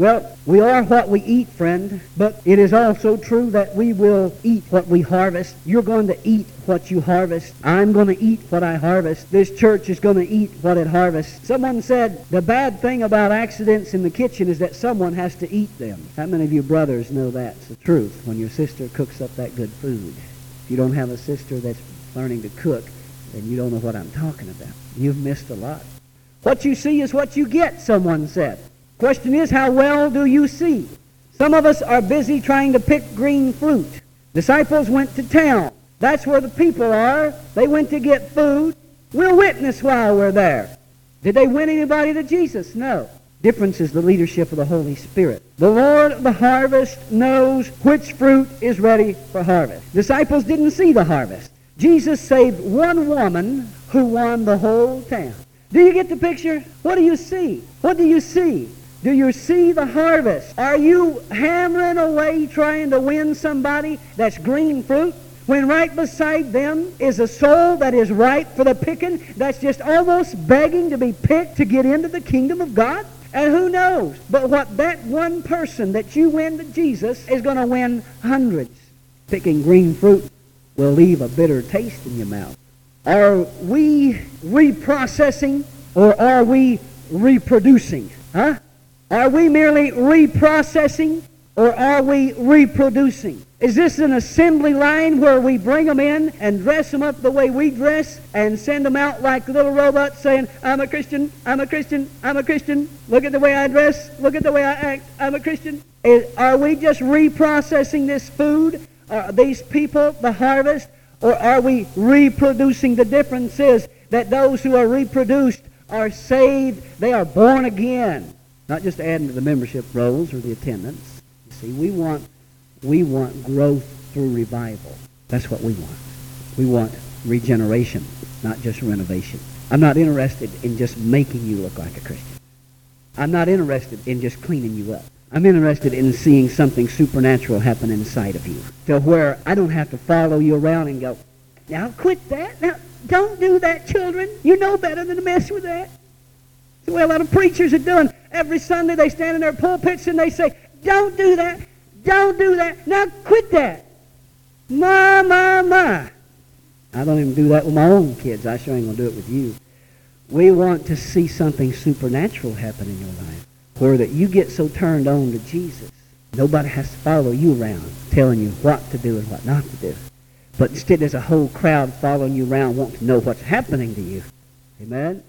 Well, we are what we eat, friend, but it is also true that we will eat what we harvest. You're going to eat what you harvest. I'm going to eat what I harvest. This church is going to eat what it harvests. Someone said the bad thing about accidents in the kitchen is that someone has to eat them. How many of you brothers know that's the truth when your sister cooks up that good food? If you don't have a sister that's learning to cook, then you don't know what I'm talking about. You've missed a lot. What you see is what you get, someone said. Question is, how well do you see? Some of us are busy trying to pick green fruit. Disciples went to town. That's where the people are. They went to get food. We'll witness while we're there. Did they win anybody to Jesus? No. Difference is the leadership of the Holy Spirit. The Lord of the harvest knows which fruit is ready for harvest. Disciples didn't see the harvest. Jesus saved one woman who won the whole town. Do you get the picture? What do you see? What do you see? Do you see the harvest? Are you hammering away trying to win somebody that's green fruit? When right beside them is a soul that is ripe for the picking, that's just almost begging to be picked to get into the kingdom of God? And who knows but what that one person that you win to Jesus is going to win hundreds. Picking green fruit will leave a bitter taste in your mouth. Are we reprocessing or are we reproducing? Huh? Are we merely reprocessing or are we reproducing? Is this an assembly line where we bring them in and dress them up the way we dress and send them out like little robots saying, I'm a Christian, I'm a Christian, I'm a Christian, look at the way I dress, look at the way I act, I'm a Christian? Is, are we just reprocessing this food, are these people, the harvest, or are we reproducing? The difference is that those who are reproduced are saved, they are born again. Not just adding to the membership rolls or the attendance. You see, we want, we want growth through revival. That's what we want. We want regeneration, not just renovation. I'm not interested in just making you look like a Christian. I'm not interested in just cleaning you up. I'm interested in seeing something supernatural happen inside of you to where I don't have to follow you around and go, now quit that. Now don't do that, children. You know better than to mess with that. The way a lot of preachers are doing. Every Sunday they stand in their pulpits and they say, don't do that. Don't do that. Now quit that. My, my, my. I don't even do that with my own kids. I sure ain't going to do it with you. We want to see something supernatural happen in your life where that you get so turned on to Jesus. Nobody has to follow you around telling you what to do and what not to do. But instead there's a whole crowd following you around wanting to know what's happening to you. Amen?